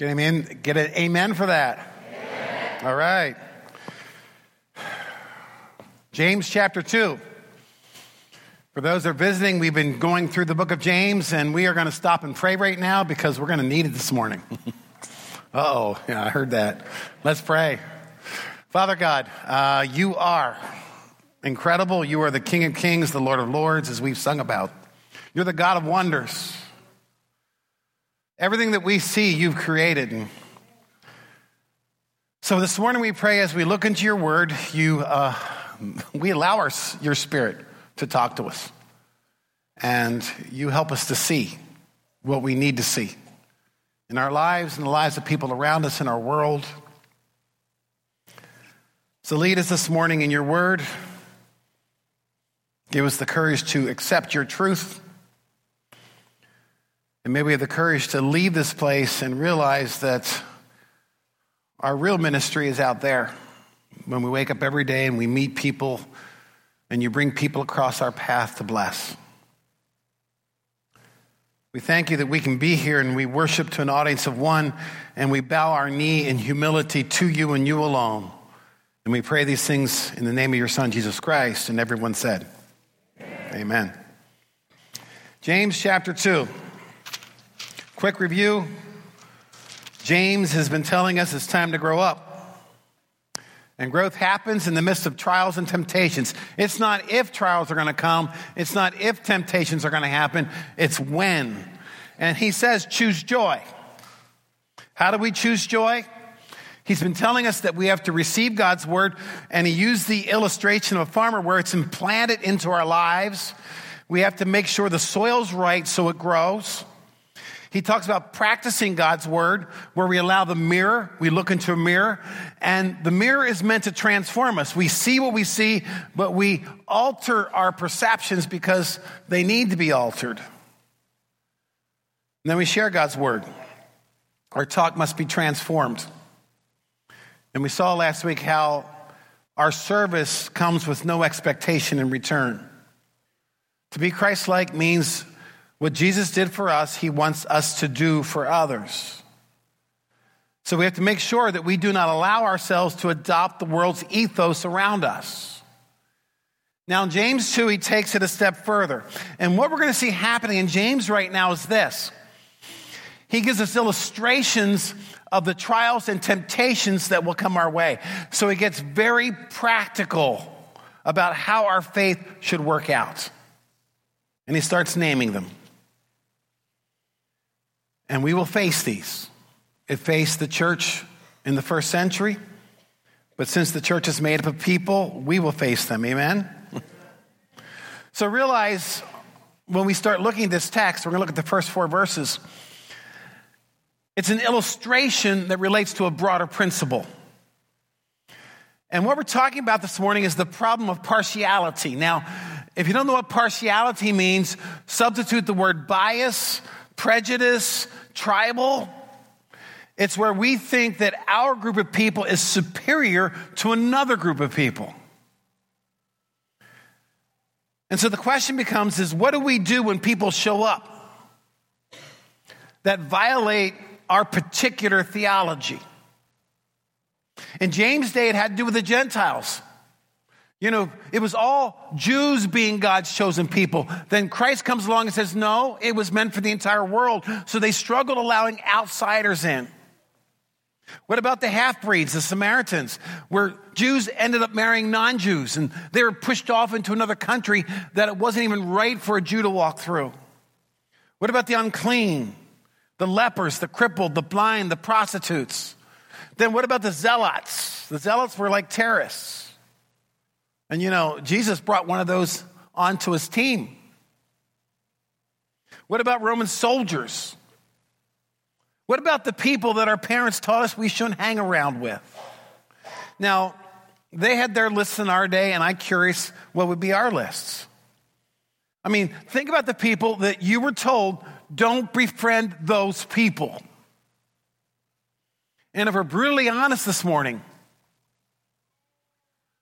Get amen. Get an amen for that. Amen. All right. James chapter 2. For those that are visiting, we've been going through the book of James, and we are going to stop and pray right now because we're going to need it this morning. oh, yeah, I heard that. Let's pray. Father God, uh, you are incredible. You are the King of Kings, the Lord of Lords, as we've sung about. You're the God of wonders. Everything that we see, you've created. So this morning we pray as we look into your word, you, uh, we allow our, your spirit to talk to us. And you help us to see what we need to see in our lives and the lives of people around us in our world. So lead us this morning in your word. Give us the courage to accept your truth and may we have the courage to leave this place and realize that our real ministry is out there. When we wake up every day and we meet people and you bring people across our path to bless. We thank you that we can be here and we worship to an audience of one and we bow our knee in humility to you and you alone. And we pray these things in the name of your Son, Jesus Christ. And everyone said, Amen. Amen. James chapter 2. Quick review James has been telling us it's time to grow up. And growth happens in the midst of trials and temptations. It's not if trials are going to come, it's not if temptations are going to happen, it's when. And he says, choose joy. How do we choose joy? He's been telling us that we have to receive God's word, and he used the illustration of a farmer where it's implanted into our lives. We have to make sure the soil's right so it grows. He talks about practicing God's word, where we allow the mirror, we look into a mirror, and the mirror is meant to transform us. We see what we see, but we alter our perceptions because they need to be altered. And then we share God's word. Our talk must be transformed. And we saw last week how our service comes with no expectation in return. To be Christ like means what Jesus did for us, he wants us to do for others. So we have to make sure that we do not allow ourselves to adopt the world's ethos around us. Now, in James 2, he takes it a step further. And what we're going to see happening in James right now is this he gives us illustrations of the trials and temptations that will come our way. So he gets very practical about how our faith should work out. And he starts naming them. And we will face these. It faced the church in the first century, but since the church is made up of people, we will face them. Amen? so realize when we start looking at this text, we're going to look at the first four verses. It's an illustration that relates to a broader principle. And what we're talking about this morning is the problem of partiality. Now, if you don't know what partiality means, substitute the word bias, prejudice, tribal. It's where we think that our group of people is superior to another group of people. And so the question becomes is what do we do when people show up that violate our particular theology? In James' day, it had to do with the Gentiles. You know, it was all Jews being God's chosen people. Then Christ comes along and says, no, it was meant for the entire world. So they struggled allowing outsiders in. What about the half breeds, the Samaritans, where Jews ended up marrying non Jews and they were pushed off into another country that it wasn't even right for a Jew to walk through? What about the unclean, the lepers, the crippled, the blind, the prostitutes? Then what about the zealots? The zealots were like terrorists. And you know, Jesus brought one of those onto his team. What about Roman soldiers? What about the people that our parents taught us we shouldn't hang around with? Now, they had their lists in our day, and I'm curious what would be our lists. I mean, think about the people that you were told don't befriend those people. And if we're brutally honest this morning,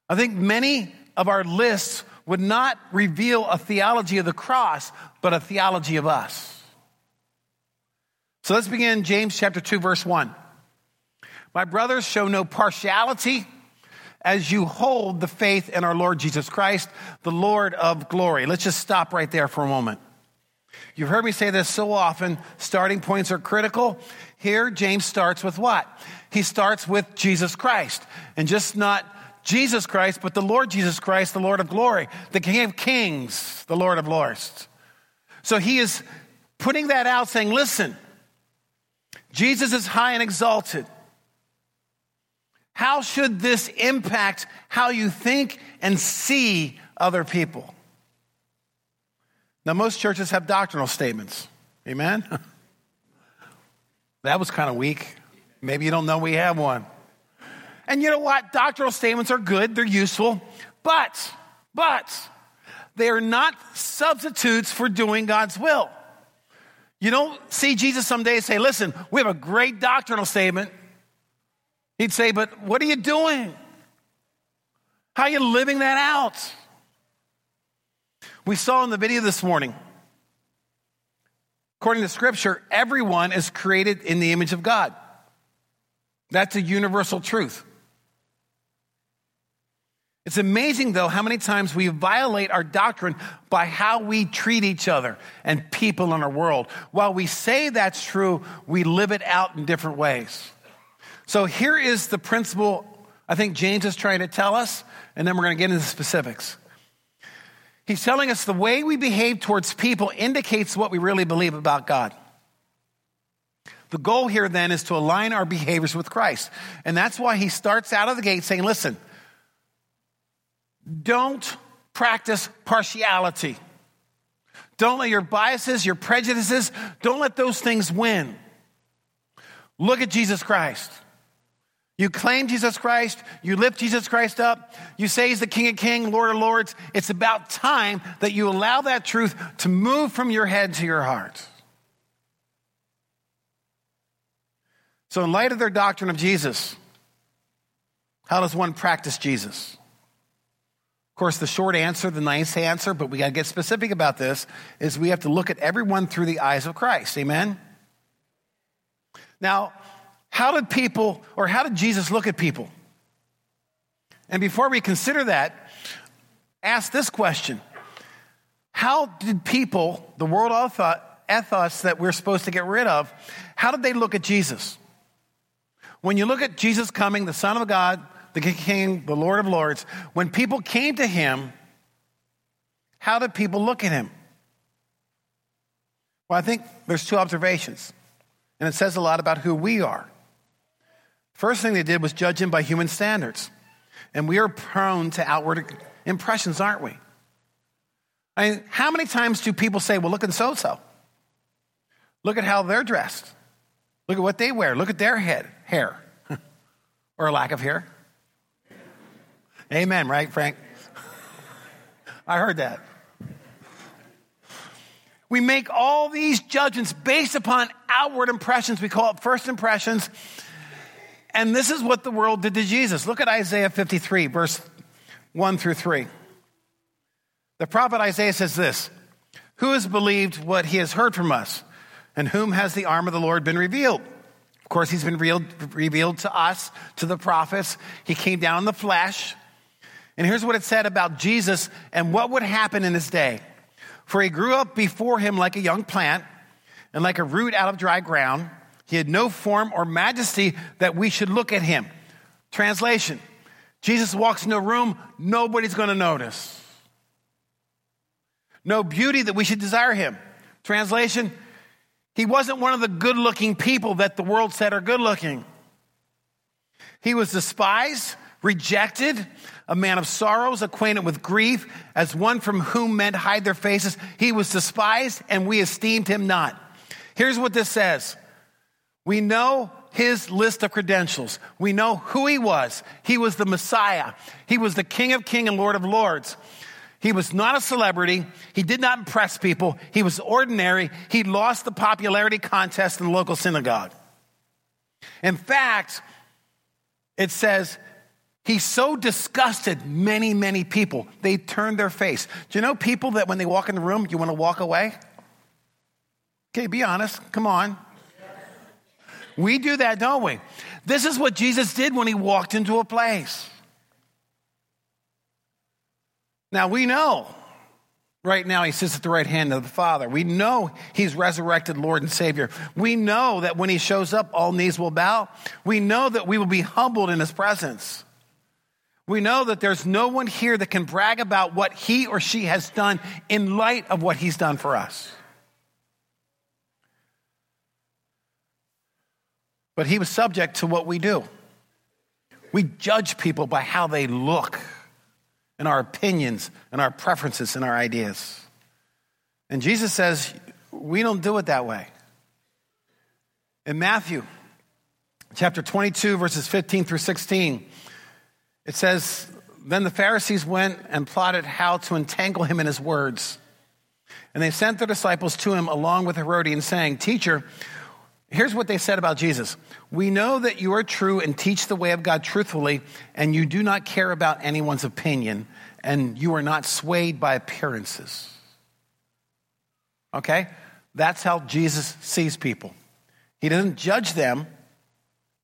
I think many of our lists would not reveal a theology of the cross, but a theology of us. So let's begin James chapter 2 verse 1. My brothers show no partiality as you hold the faith in our Lord Jesus Christ, the Lord of glory. Let's just stop right there for a moment. You've heard me say this so often, starting points are critical. Here, James starts with what? He starts with Jesus Christ. And just not Jesus Christ, but the Lord Jesus Christ, the Lord of glory, the King of kings, the Lord of lords. So he is putting that out, saying, listen, Jesus is high and exalted. How should this impact how you think and see other people? Now, most churches have doctrinal statements. Amen? that was kind of weak. Maybe you don't know we have one. And you know what? Doctrinal statements are good, they're useful, but, but, they are not substitutes for doing God's will. You don't see Jesus someday say, listen, we have a great doctrinal statement. He'd say, but what are you doing? How are you living that out? We saw in the video this morning, according to scripture, everyone is created in the image of God. That's a universal truth. It's amazing, though, how many times we violate our doctrine by how we treat each other and people in our world. While we say that's true, we live it out in different ways. So here is the principle I think James is trying to tell us, and then we're going to get into the specifics. He's telling us the way we behave towards people indicates what we really believe about God. The goal here then is to align our behaviors with Christ. And that's why he starts out of the gate saying, listen, don't practice partiality. Don't let your biases, your prejudices, don't let those things win. Look at Jesus Christ. You claim Jesus Christ, you lift Jesus Christ up, you say he's the King of Kings, Lord of Lords. It's about time that you allow that truth to move from your head to your heart. So, in light of their doctrine of Jesus, how does one practice Jesus? Of course, the short answer, the nice answer, but we got to get specific about this, is we have to look at everyone through the eyes of Christ. Amen? Now, how did people, or how did Jesus look at people? And before we consider that, ask this question How did people, the world ethos that we're supposed to get rid of, how did they look at Jesus? When you look at Jesus coming, the Son of God, the King, the Lord of Lords, when people came to him, how did people look at him? Well, I think there's two observations, and it says a lot about who we are. First thing they did was judge him by human standards. And we are prone to outward impressions, aren't we? I mean, how many times do people say, well, look at so so? Look at how they're dressed. Look at what they wear. Look at their head, hair, or lack of hair. Amen, right, Frank? I heard that. We make all these judgments based upon outward impressions. We call it first impressions. And this is what the world did to Jesus. Look at Isaiah 53, verse 1 through 3. The prophet Isaiah says this Who has believed what he has heard from us? And whom has the arm of the Lord been revealed? Of course, he's been revealed, revealed to us, to the prophets. He came down in the flesh. And here's what it said about Jesus and what would happen in his day. For he grew up before him like a young plant and like a root out of dry ground. He had no form or majesty that we should look at him. Translation Jesus walks in a room, nobody's going to notice. No beauty that we should desire him. Translation He wasn't one of the good looking people that the world said are good looking. He was despised, rejected, a man of sorrows, acquainted with grief, as one from whom men hide their faces. He was despised, and we esteemed him not. Here's what this says We know his list of credentials. We know who he was. He was the Messiah, he was the King of Kings and Lord of Lords. He was not a celebrity. He did not impress people. He was ordinary. He lost the popularity contest in the local synagogue. In fact, it says he so disgusted many, many people, they turned their face. Do you know people that when they walk in the room, you want to walk away? Okay, be honest. Come on. We do that, don't we? This is what Jesus did when he walked into a place. Now we know right now he sits at the right hand of the Father. We know he's resurrected Lord and Savior. We know that when he shows up, all knees will bow. We know that we will be humbled in his presence. We know that there's no one here that can brag about what he or she has done in light of what he's done for us. But he was subject to what we do. We judge people by how they look and our opinions and our preferences and our ideas. And Jesus says, we don't do it that way. In Matthew chapter 22, verses 15 through 16, it says, Then the Pharisees went and plotted how to entangle him in his words. And they sent their disciples to him along with Herodian, saying, Teacher, Here's what they said about Jesus. We know that you are true and teach the way of God truthfully, and you do not care about anyone's opinion, and you are not swayed by appearances. Okay? That's how Jesus sees people. He doesn't judge them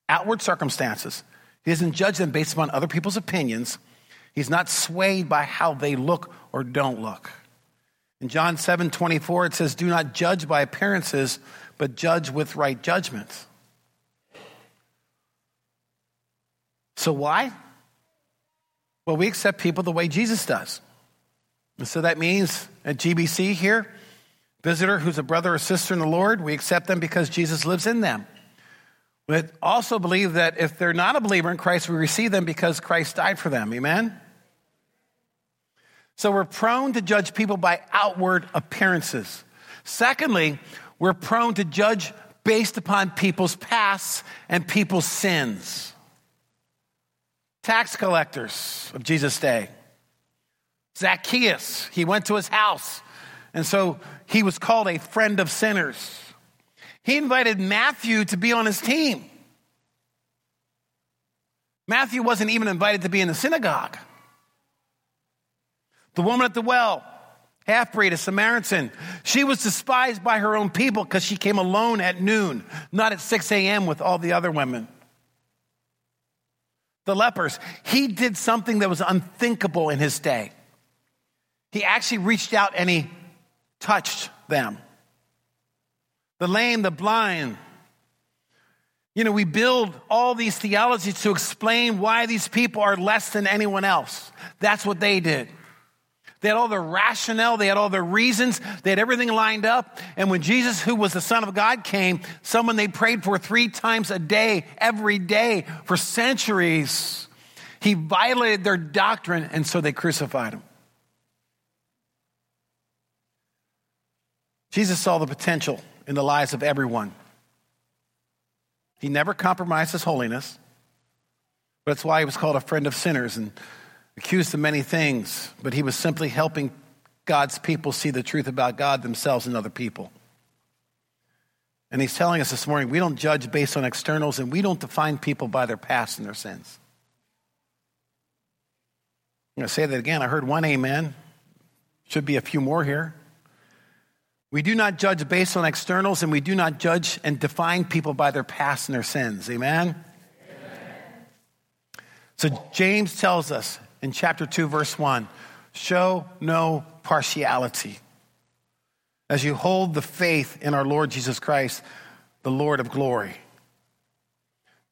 outward circumstances. He doesn't judge them based upon other people's opinions. He's not swayed by how they look or don't look. In John 7 24, it says, Do not judge by appearances but judge with right judgment. So, why? Well, we accept people the way Jesus does. And so that means at GBC here, visitor who's a brother or sister in the Lord, we accept them because Jesus lives in them. We also believe that if they're not a believer in Christ, we receive them because Christ died for them. Amen? So we're prone to judge people by outward appearances. Secondly, we're prone to judge based upon people's pasts and people's sins. Tax collectors of Jesus' day. Zacchaeus, he went to his house, and so he was called a friend of sinners. He invited Matthew to be on his team. Matthew wasn't even invited to be in the synagogue. The woman at the well, half breed, a Samaritan. She was despised by her own people because she came alone at noon, not at 6 a.m. with all the other women. The lepers, he did something that was unthinkable in his day. He actually reached out and he touched them. The lame, the blind. You know, we build all these theologies to explain why these people are less than anyone else. That's what they did. They had all the rationale, they had all the reasons, they had everything lined up. And when Jesus, who was the Son of God, came, someone they prayed for three times a day, every day, for centuries, he violated their doctrine, and so they crucified him. Jesus saw the potential in the lives of everyone. He never compromised his holiness. But that's why he was called a friend of sinners. And accused of many things, but he was simply helping God's people see the truth about God, themselves, and other people. And he's telling us this morning we don't judge based on externals and we don't define people by their past and their sins. I'm going to say that again. I heard one amen. Should be a few more here. We do not judge based on externals and we do not judge and define people by their past and their sins. Amen? amen. So James tells us in chapter 2, verse 1 show no partiality as you hold the faith in our Lord Jesus Christ, the Lord of glory.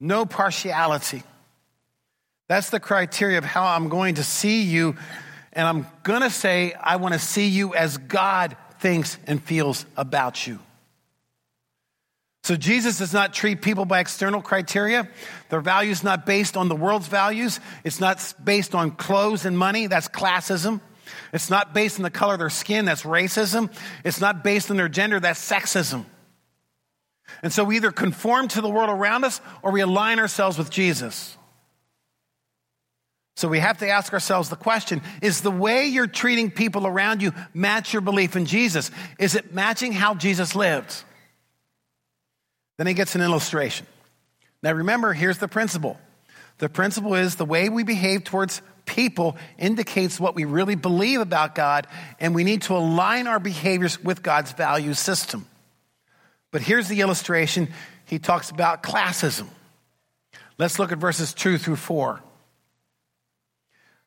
No partiality. That's the criteria of how I'm going to see you. And I'm going to say, I want to see you as God thinks and feels about you. So Jesus does not treat people by external criteria. Their value is not based on the world's values. It's not based on clothes and money. That's classism. It's not based on the color of their skin. That's racism. It's not based on their gender. That's sexism. And so we either conform to the world around us or we align ourselves with Jesus. So we have to ask ourselves the question Is the way you're treating people around you match your belief in Jesus? Is it matching how Jesus lived? Then he gets an illustration. Now remember, here's the principle. The principle is the way we behave towards people indicates what we really believe about God, and we need to align our behaviors with God's value system. But here's the illustration he talks about classism. Let's look at verses 2 through 4.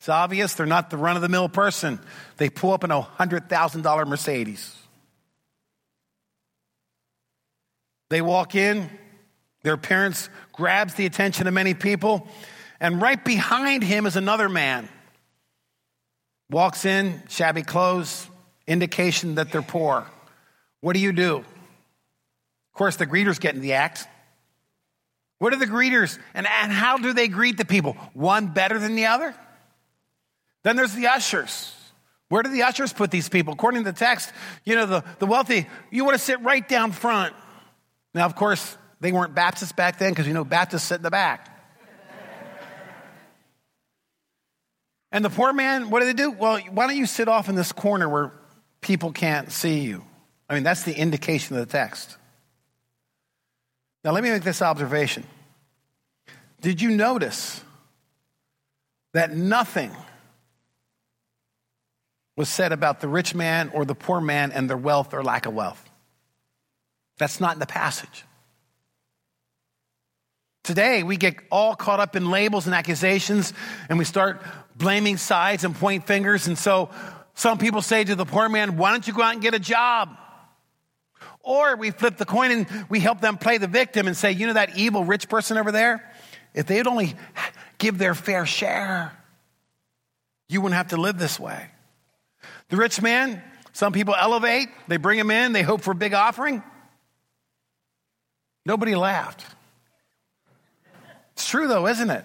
It's obvious they're not the run of the mill person. They pull up in a $100,000 Mercedes. They walk in, their appearance grabs the attention of many people, and right behind him is another man. Walks in, shabby clothes, indication that they're poor. What do you do? Of course, the greeters get in the act. What are the greeters and, and how do they greet the people? One better than the other? Then there's the ushers. Where do the ushers put these people? According to the text, you know, the, the wealthy, you want to sit right down front. Now, of course, they weren't Baptists back then because you know Baptists sit in the back. and the poor man, what do they do? Well, why don't you sit off in this corner where people can't see you? I mean, that's the indication of the text. Now, let me make this observation. Did you notice that nothing was said about the rich man or the poor man and their wealth or lack of wealth? That's not in the passage. Today, we get all caught up in labels and accusations, and we start blaming sides and point fingers. And so, some people say to the poor man, Why don't you go out and get a job? Or we flip the coin and we help them play the victim and say, You know that evil rich person over there? If they'd only give their fair share, you wouldn't have to live this way. The rich man, some people elevate, they bring him in, they hope for a big offering. Nobody laughed. It's true, though, isn't it?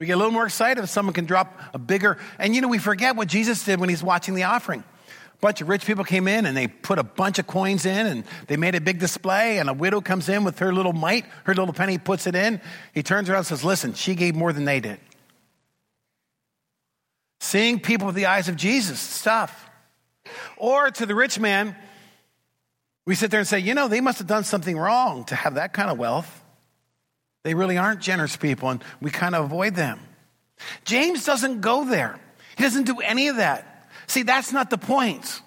We get a little more excited if someone can drop a bigger. And you know, we forget what Jesus did when he's watching the offering. A bunch of rich people came in and they put a bunch of coins in and they made a big display. And a widow comes in with her little mite, her little penny, puts it in. He turns around and says, Listen, she gave more than they did. Seeing people with the eyes of Jesus, stuff. Or to the rich man, we sit there and say, you know, they must have done something wrong to have that kind of wealth. They really aren't generous people, and we kind of avoid them. James doesn't go there, he doesn't do any of that. See, that's not the point.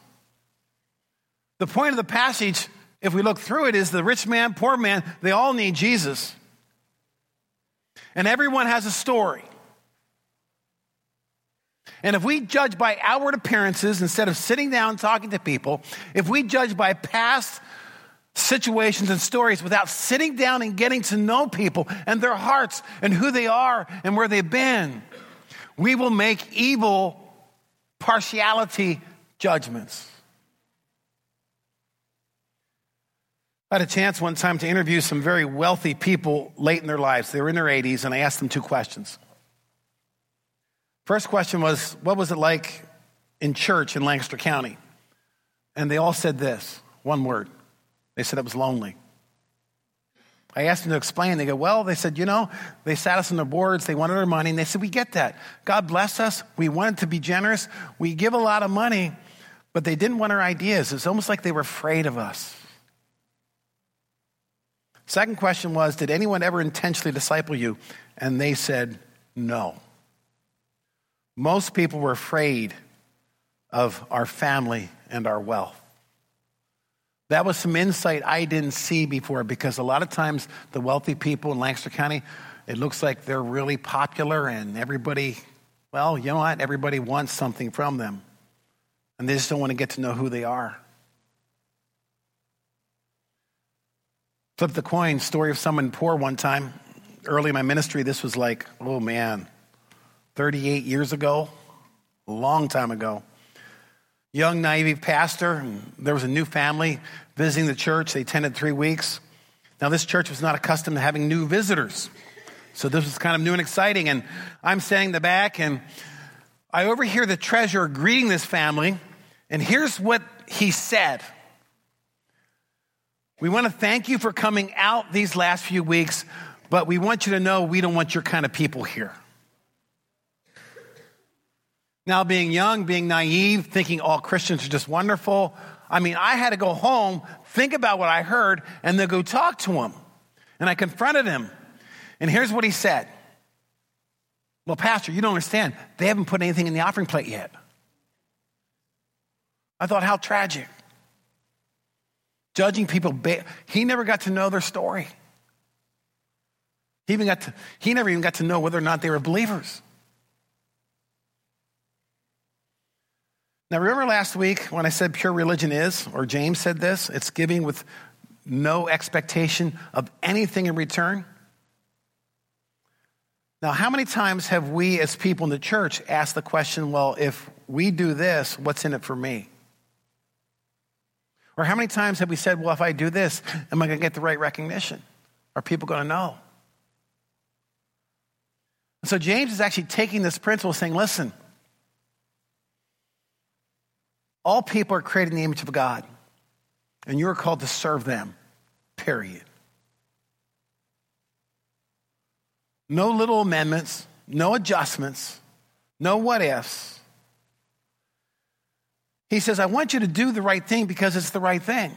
The point of the passage, if we look through it, is the rich man, poor man, they all need Jesus. And everyone has a story. And if we judge by outward appearances instead of sitting down talking to people, if we judge by past situations and stories without sitting down and getting to know people and their hearts and who they are and where they've been, we will make evil partiality judgments. I had a chance one time to interview some very wealthy people late in their lives. They were in their 80s, and I asked them two questions. First question was, What was it like in church in Lancaster County? And they all said this one word. They said it was lonely. I asked them to explain. They go, Well, they said, You know, they sat us on their boards, they wanted our money, and they said, We get that. God bless us. We wanted to be generous. We give a lot of money, but they didn't want our ideas. It's almost like they were afraid of us. Second question was, Did anyone ever intentionally disciple you? And they said, No. Most people were afraid of our family and our wealth. That was some insight I didn't see before because a lot of times the wealthy people in Lancaster County, it looks like they're really popular and everybody, well, you know what? Everybody wants something from them. And they just don't want to get to know who they are. Flip the coin story of someone poor one time. Early in my ministry, this was like, oh man, 38 years ago, a long time ago. Young, naive pastor, there was a new family visiting the church. They attended three weeks. Now, this church was not accustomed to having new visitors. So this was kind of new and exciting. And I'm standing in the back, and I overhear the treasurer greeting this family. And here's what he said We want to thank you for coming out these last few weeks, but we want you to know we don't want your kind of people here. Now, being young, being naive, thinking all Christians are just wonderful, I mean, I had to go home, think about what I heard, and then go talk to him. And I confronted him. And here's what he said Well, Pastor, you don't understand. They haven't put anything in the offering plate yet. I thought, how tragic. Judging people, he never got to know their story. He, even got to, he never even got to know whether or not they were believers. Now, remember last week when I said pure religion is, or James said this, it's giving with no expectation of anything in return? Now, how many times have we as people in the church asked the question, well, if we do this, what's in it for me? Or how many times have we said, well, if I do this, am I going to get the right recognition? Are people going to know? So James is actually taking this principle saying, listen, all people are created in the image of God, and you're called to serve them, period. No little amendments, no adjustments, no what ifs. He says, I want you to do the right thing because it's the right thing.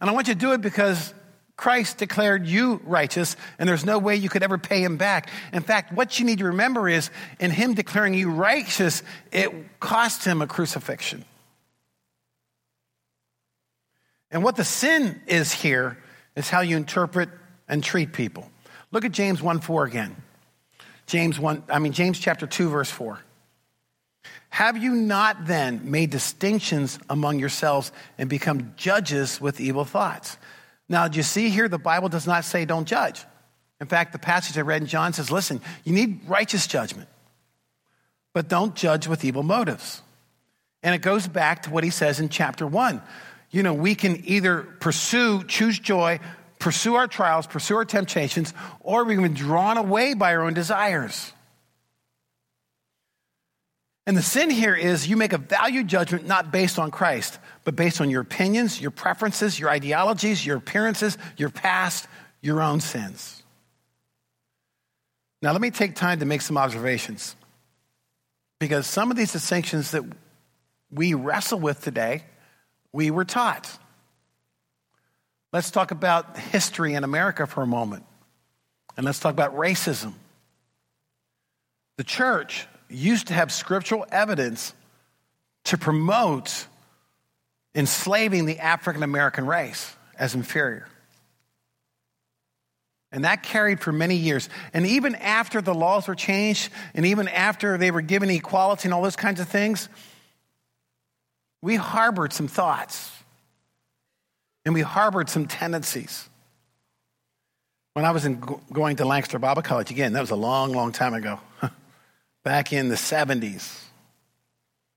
And I want you to do it because Christ declared you righteous, and there's no way you could ever pay him back. In fact, what you need to remember is in him declaring you righteous, it cost him a crucifixion. And what the sin is here is how you interpret and treat people. Look at James 1 4 again. James 1, I mean, James chapter 2, verse 4. Have you not then made distinctions among yourselves and become judges with evil thoughts? Now, do you see here the Bible does not say don't judge. In fact, the passage I read in John says, listen, you need righteous judgment, but don't judge with evil motives. And it goes back to what he says in chapter one. You know, we can either pursue, choose joy, pursue our trials, pursue our temptations, or we can be drawn away by our own desires. And the sin here is you make a value judgment not based on Christ, but based on your opinions, your preferences, your ideologies, your appearances, your past, your own sins. Now, let me take time to make some observations. Because some of these distinctions that we wrestle with today, we were taught. Let's talk about history in America for a moment. And let's talk about racism. The church used to have scriptural evidence to promote enslaving the African American race as inferior. And that carried for many years. And even after the laws were changed, and even after they were given equality and all those kinds of things, we harbored some thoughts and we harbored some tendencies. When I was in, going to Lancaster Bible College, again, that was a long, long time ago. back in the 70s.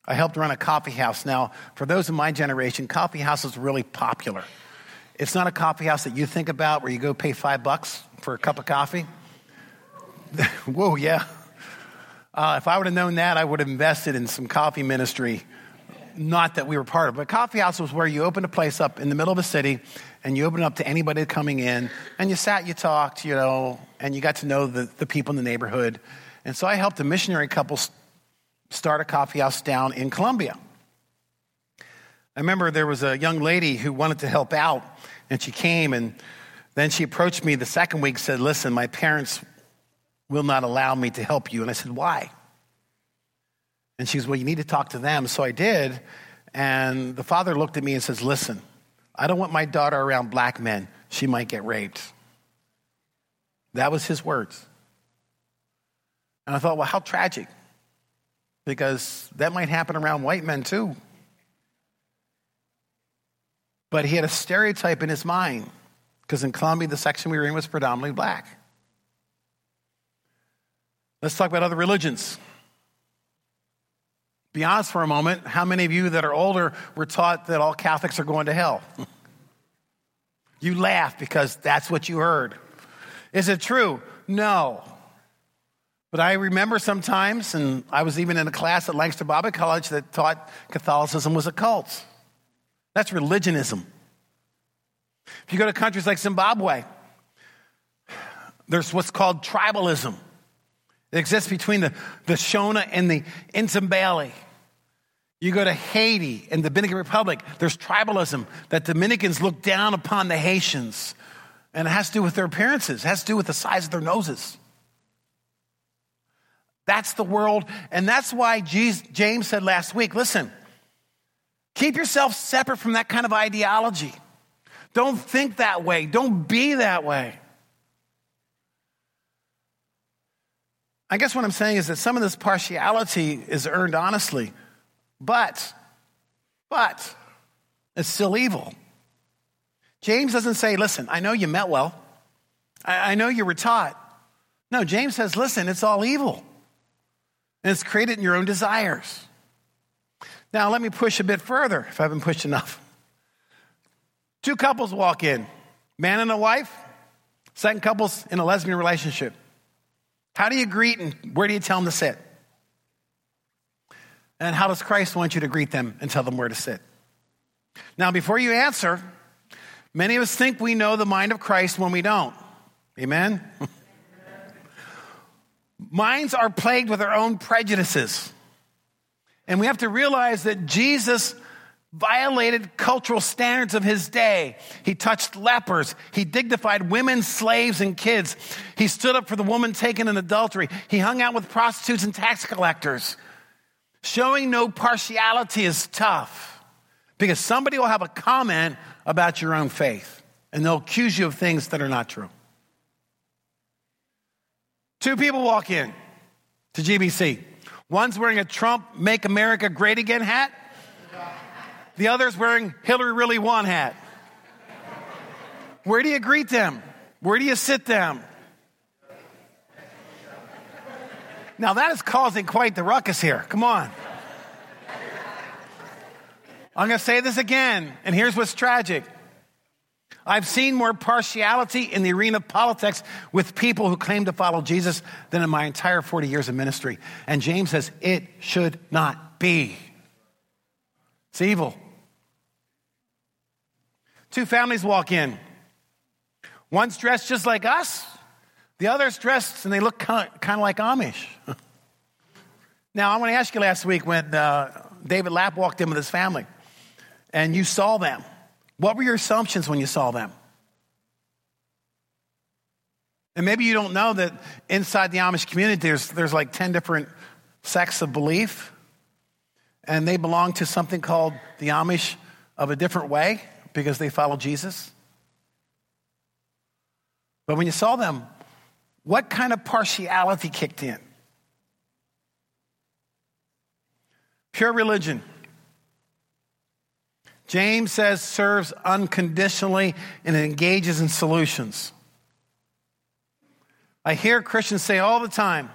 I helped run a coffee house. Now, for those of my generation, coffee house is really popular. It's not a coffee house that you think about where you go pay five bucks for a cup of coffee. Whoa, yeah. Uh, if I would have known that, I would have invested in some coffee ministry. Not that we were part of, but coffee house was where you opened a place up in the middle of a city, and you opened it up to anybody coming in, and you sat, you talked, you know, and you got to know the, the people in the neighborhood. And so I helped a missionary couple start a coffee house down in Columbia. I remember there was a young lady who wanted to help out, and she came, and then she approached me the second week, said, Listen, my parents will not allow me to help you. And I said, Why? And she said, Well, you need to talk to them. So I did. And the father looked at me and says, Listen, I don't want my daughter around black men. She might get raped. That was his words. And I thought, well, how tragic. Because that might happen around white men too. But he had a stereotype in his mind, because in Columbia, the section we were in was predominantly black. Let's talk about other religions. Be honest for a moment. How many of you that are older were taught that all Catholics are going to hell? you laugh because that's what you heard. Is it true? No. But I remember sometimes, and I was even in a class at Lancaster Bible College that taught Catholicism was a cult. That's religionism. If you go to countries like Zimbabwe, there's what's called tribalism. It exists between the, the Shona and the Ntsimbali. You go to Haiti and the Dominican Republic, there's tribalism that Dominicans look down upon the Haitians. And it has to do with their appearances, it has to do with the size of their noses. That's the world. And that's why James said last week listen, keep yourself separate from that kind of ideology. Don't think that way. Don't be that way. I guess what I'm saying is that some of this partiality is earned honestly, but, but, it's still evil. James doesn't say, listen, I know you meant well. I, I know you were taught. No, James says, listen, it's all evil. And it's created in your own desires. Now, let me push a bit further if I've been pushed enough. Two couples walk in, man and a wife, second couple's in a lesbian relationship. How do you greet and where do you tell them to sit? And how does Christ want you to greet them and tell them where to sit? Now, before you answer, many of us think we know the mind of Christ when we don't. Amen? Minds are plagued with our own prejudices. And we have to realize that Jesus violated cultural standards of his day. He touched lepers. He dignified women, slaves, and kids. He stood up for the woman taken in adultery. He hung out with prostitutes and tax collectors. Showing no partiality is tough because somebody will have a comment about your own faith and they'll accuse you of things that are not true. Two people walk in to GBC. One's wearing a Trump Make America Great Again hat. The other's wearing Hillary Really Won hat. Where do you greet them? Where do you sit them? Now that is causing quite the ruckus here. Come on. I'm going to say this again, and here's what's tragic. I've seen more partiality in the arena of politics with people who claim to follow Jesus than in my entire 40 years of ministry. And James says it should not be. It's evil. Two families walk in. One's dressed just like us, the other's dressed and they look kind of, like Amish. now, I want to ask you last week when uh, David Lapp walked in with his family and you saw them. What were your assumptions when you saw them? And maybe you don't know that inside the Amish community, there's, there's like 10 different sects of belief, and they belong to something called the Amish of a different way because they follow Jesus. But when you saw them, what kind of partiality kicked in? Pure religion. James says serves unconditionally and engages in solutions. I hear Christians say all the time,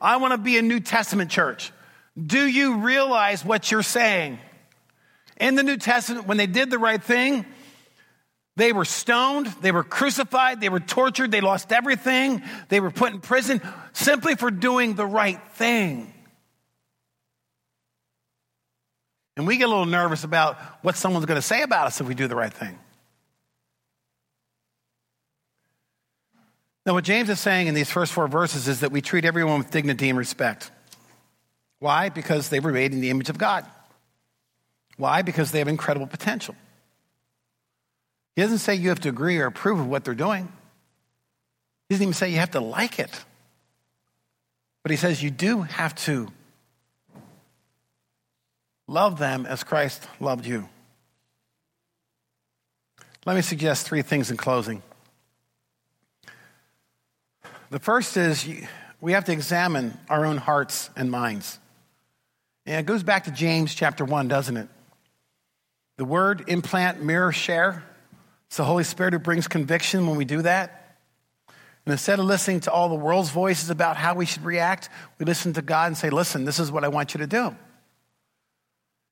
I want to be a New Testament church. Do you realize what you're saying? In the New Testament, when they did the right thing, they were stoned, they were crucified, they were tortured, they lost everything, they were put in prison simply for doing the right thing. And we get a little nervous about what someone's going to say about us if we do the right thing. Now, what James is saying in these first four verses is that we treat everyone with dignity and respect. Why? Because they were made in the image of God. Why? Because they have incredible potential. He doesn't say you have to agree or approve of what they're doing. He doesn't even say you have to like it. But he says you do have to Love them as Christ loved you. Let me suggest three things in closing. The first is we have to examine our own hearts and minds. And it goes back to James chapter 1, doesn't it? The word implant, mirror, share. It's the Holy Spirit who brings conviction when we do that. And instead of listening to all the world's voices about how we should react, we listen to God and say, Listen, this is what I want you to do.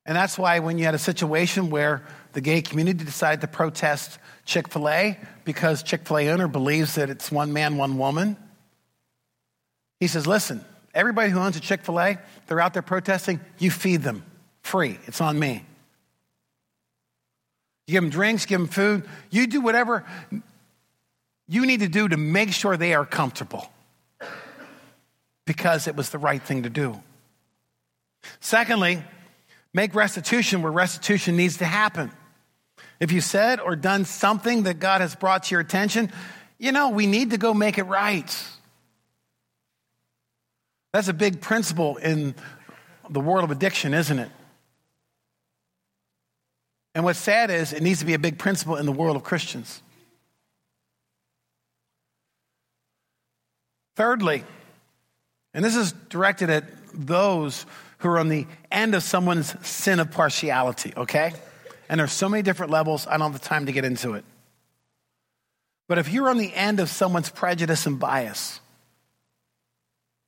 And that's why when you had a situation where the gay community decided to protest Chick fil A because Chick fil A owner believes that it's one man, one woman, he says, listen, everybody who owns a Chick fil A, they're out there protesting, you feed them free. It's on me. You give them drinks, give them food. You do whatever you need to do to make sure they are comfortable because it was the right thing to do. Secondly, make restitution where restitution needs to happen. If you said or done something that God has brought to your attention, you know, we need to go make it right. That's a big principle in the world of addiction, isn't it? And what's sad is it needs to be a big principle in the world of Christians. Thirdly, and this is directed at those who are on the end of someone's sin of partiality, okay? And there's so many different levels, I don't have the time to get into it. But if you're on the end of someone's prejudice and bias,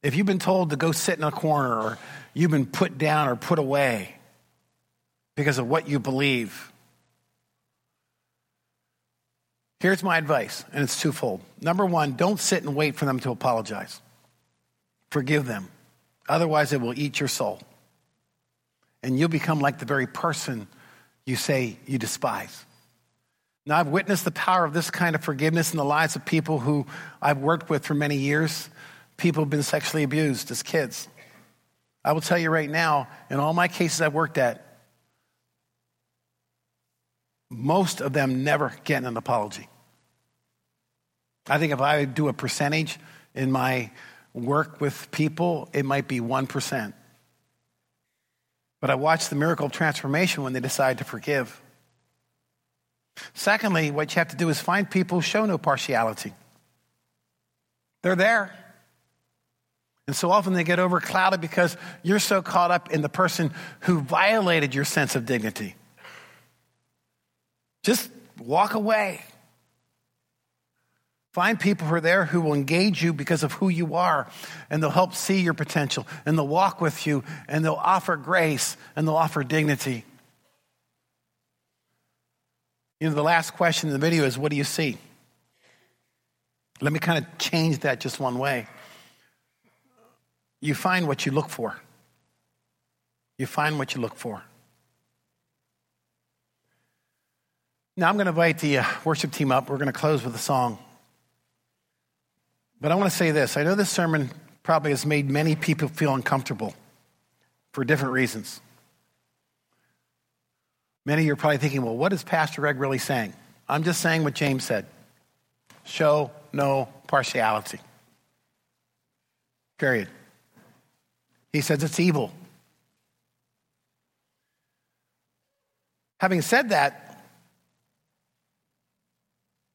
if you've been told to go sit in a corner or you've been put down or put away because of what you believe, here's my advice, and it's twofold. Number one, don't sit and wait for them to apologize. Forgive them. Otherwise, it will eat your soul. And you'll become like the very person you say you despise. Now, I've witnessed the power of this kind of forgiveness in the lives of people who I've worked with for many years. People who've been sexually abused as kids. I will tell you right now, in all my cases I've worked at, most of them never get an apology. I think if I do a percentage in my work with people, it might be 1%. But I watch the miracle of transformation when they decide to forgive. Secondly, what you have to do is find people who show no partiality. They're there. And so often they get overclouded because you're so caught up in the person who violated your sense of dignity. Just walk away. Find people who are there who will engage you because of who you are, and they'll help see your potential, and they'll walk with you, and they'll offer grace, and they'll offer dignity. You know, the last question in the video is what do you see? Let me kind of change that just one way. You find what you look for. You find what you look for. Now, I'm going to invite the uh, worship team up. We're going to close with a song. But I want to say this I know this sermon probably has made many people feel uncomfortable for different reasons. Many of you are probably thinking, well, what is Pastor Greg really saying? I'm just saying what James said show no partiality. Period. He says it's evil. Having said that,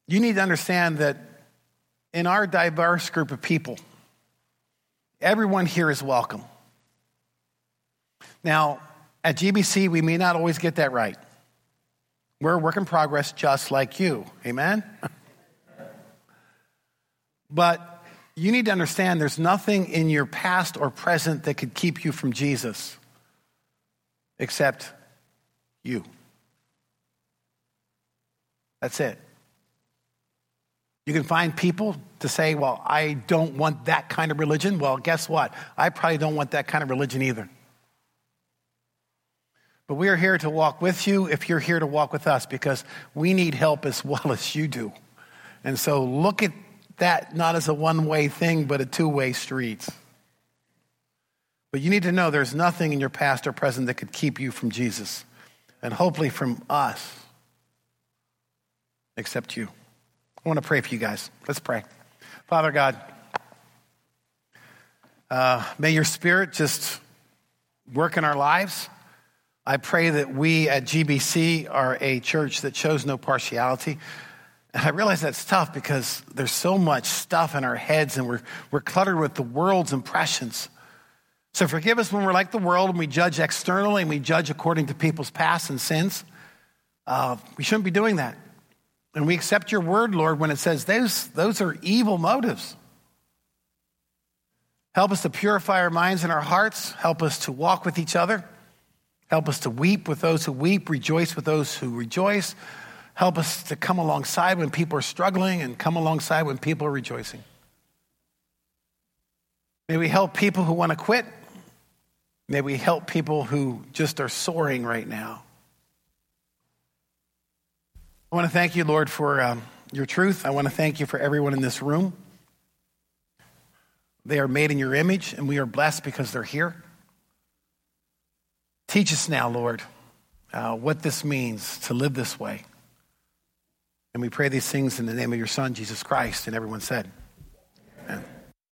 you need to understand that in our diverse group of people, everyone here is welcome. Now, at GBC, we may not always get that right. We're a work in progress just like you. Amen? but you need to understand there's nothing in your past or present that could keep you from Jesus except you. That's it. You can find people to say, well, I don't want that kind of religion. Well, guess what? I probably don't want that kind of religion either. But we are here to walk with you if you're here to walk with us because we need help as well as you do. And so look at that not as a one way thing, but a two way street. But you need to know there's nothing in your past or present that could keep you from Jesus and hopefully from us except you. I want to pray for you guys. Let's pray. Father God, uh, may your spirit just work in our lives. I pray that we at GBC are a church that shows no partiality. And I realize that's tough because there's so much stuff in our heads and we're, we're cluttered with the world's impressions. So forgive us when we're like the world and we judge externally and we judge according to people's past and sins. Uh, we shouldn't be doing that. And we accept your word, Lord, when it says those, those are evil motives. Help us to purify our minds and our hearts. Help us to walk with each other. Help us to weep with those who weep, rejoice with those who rejoice. Help us to come alongside when people are struggling and come alongside when people are rejoicing. May we help people who want to quit. May we help people who just are soaring right now. I want to thank you, Lord, for um, your truth. I want to thank you for everyone in this room. They are made in your image, and we are blessed because they're here. Teach us now, Lord, uh, what this means to live this way. And we pray these things in the name of your Son, Jesus Christ. And everyone said,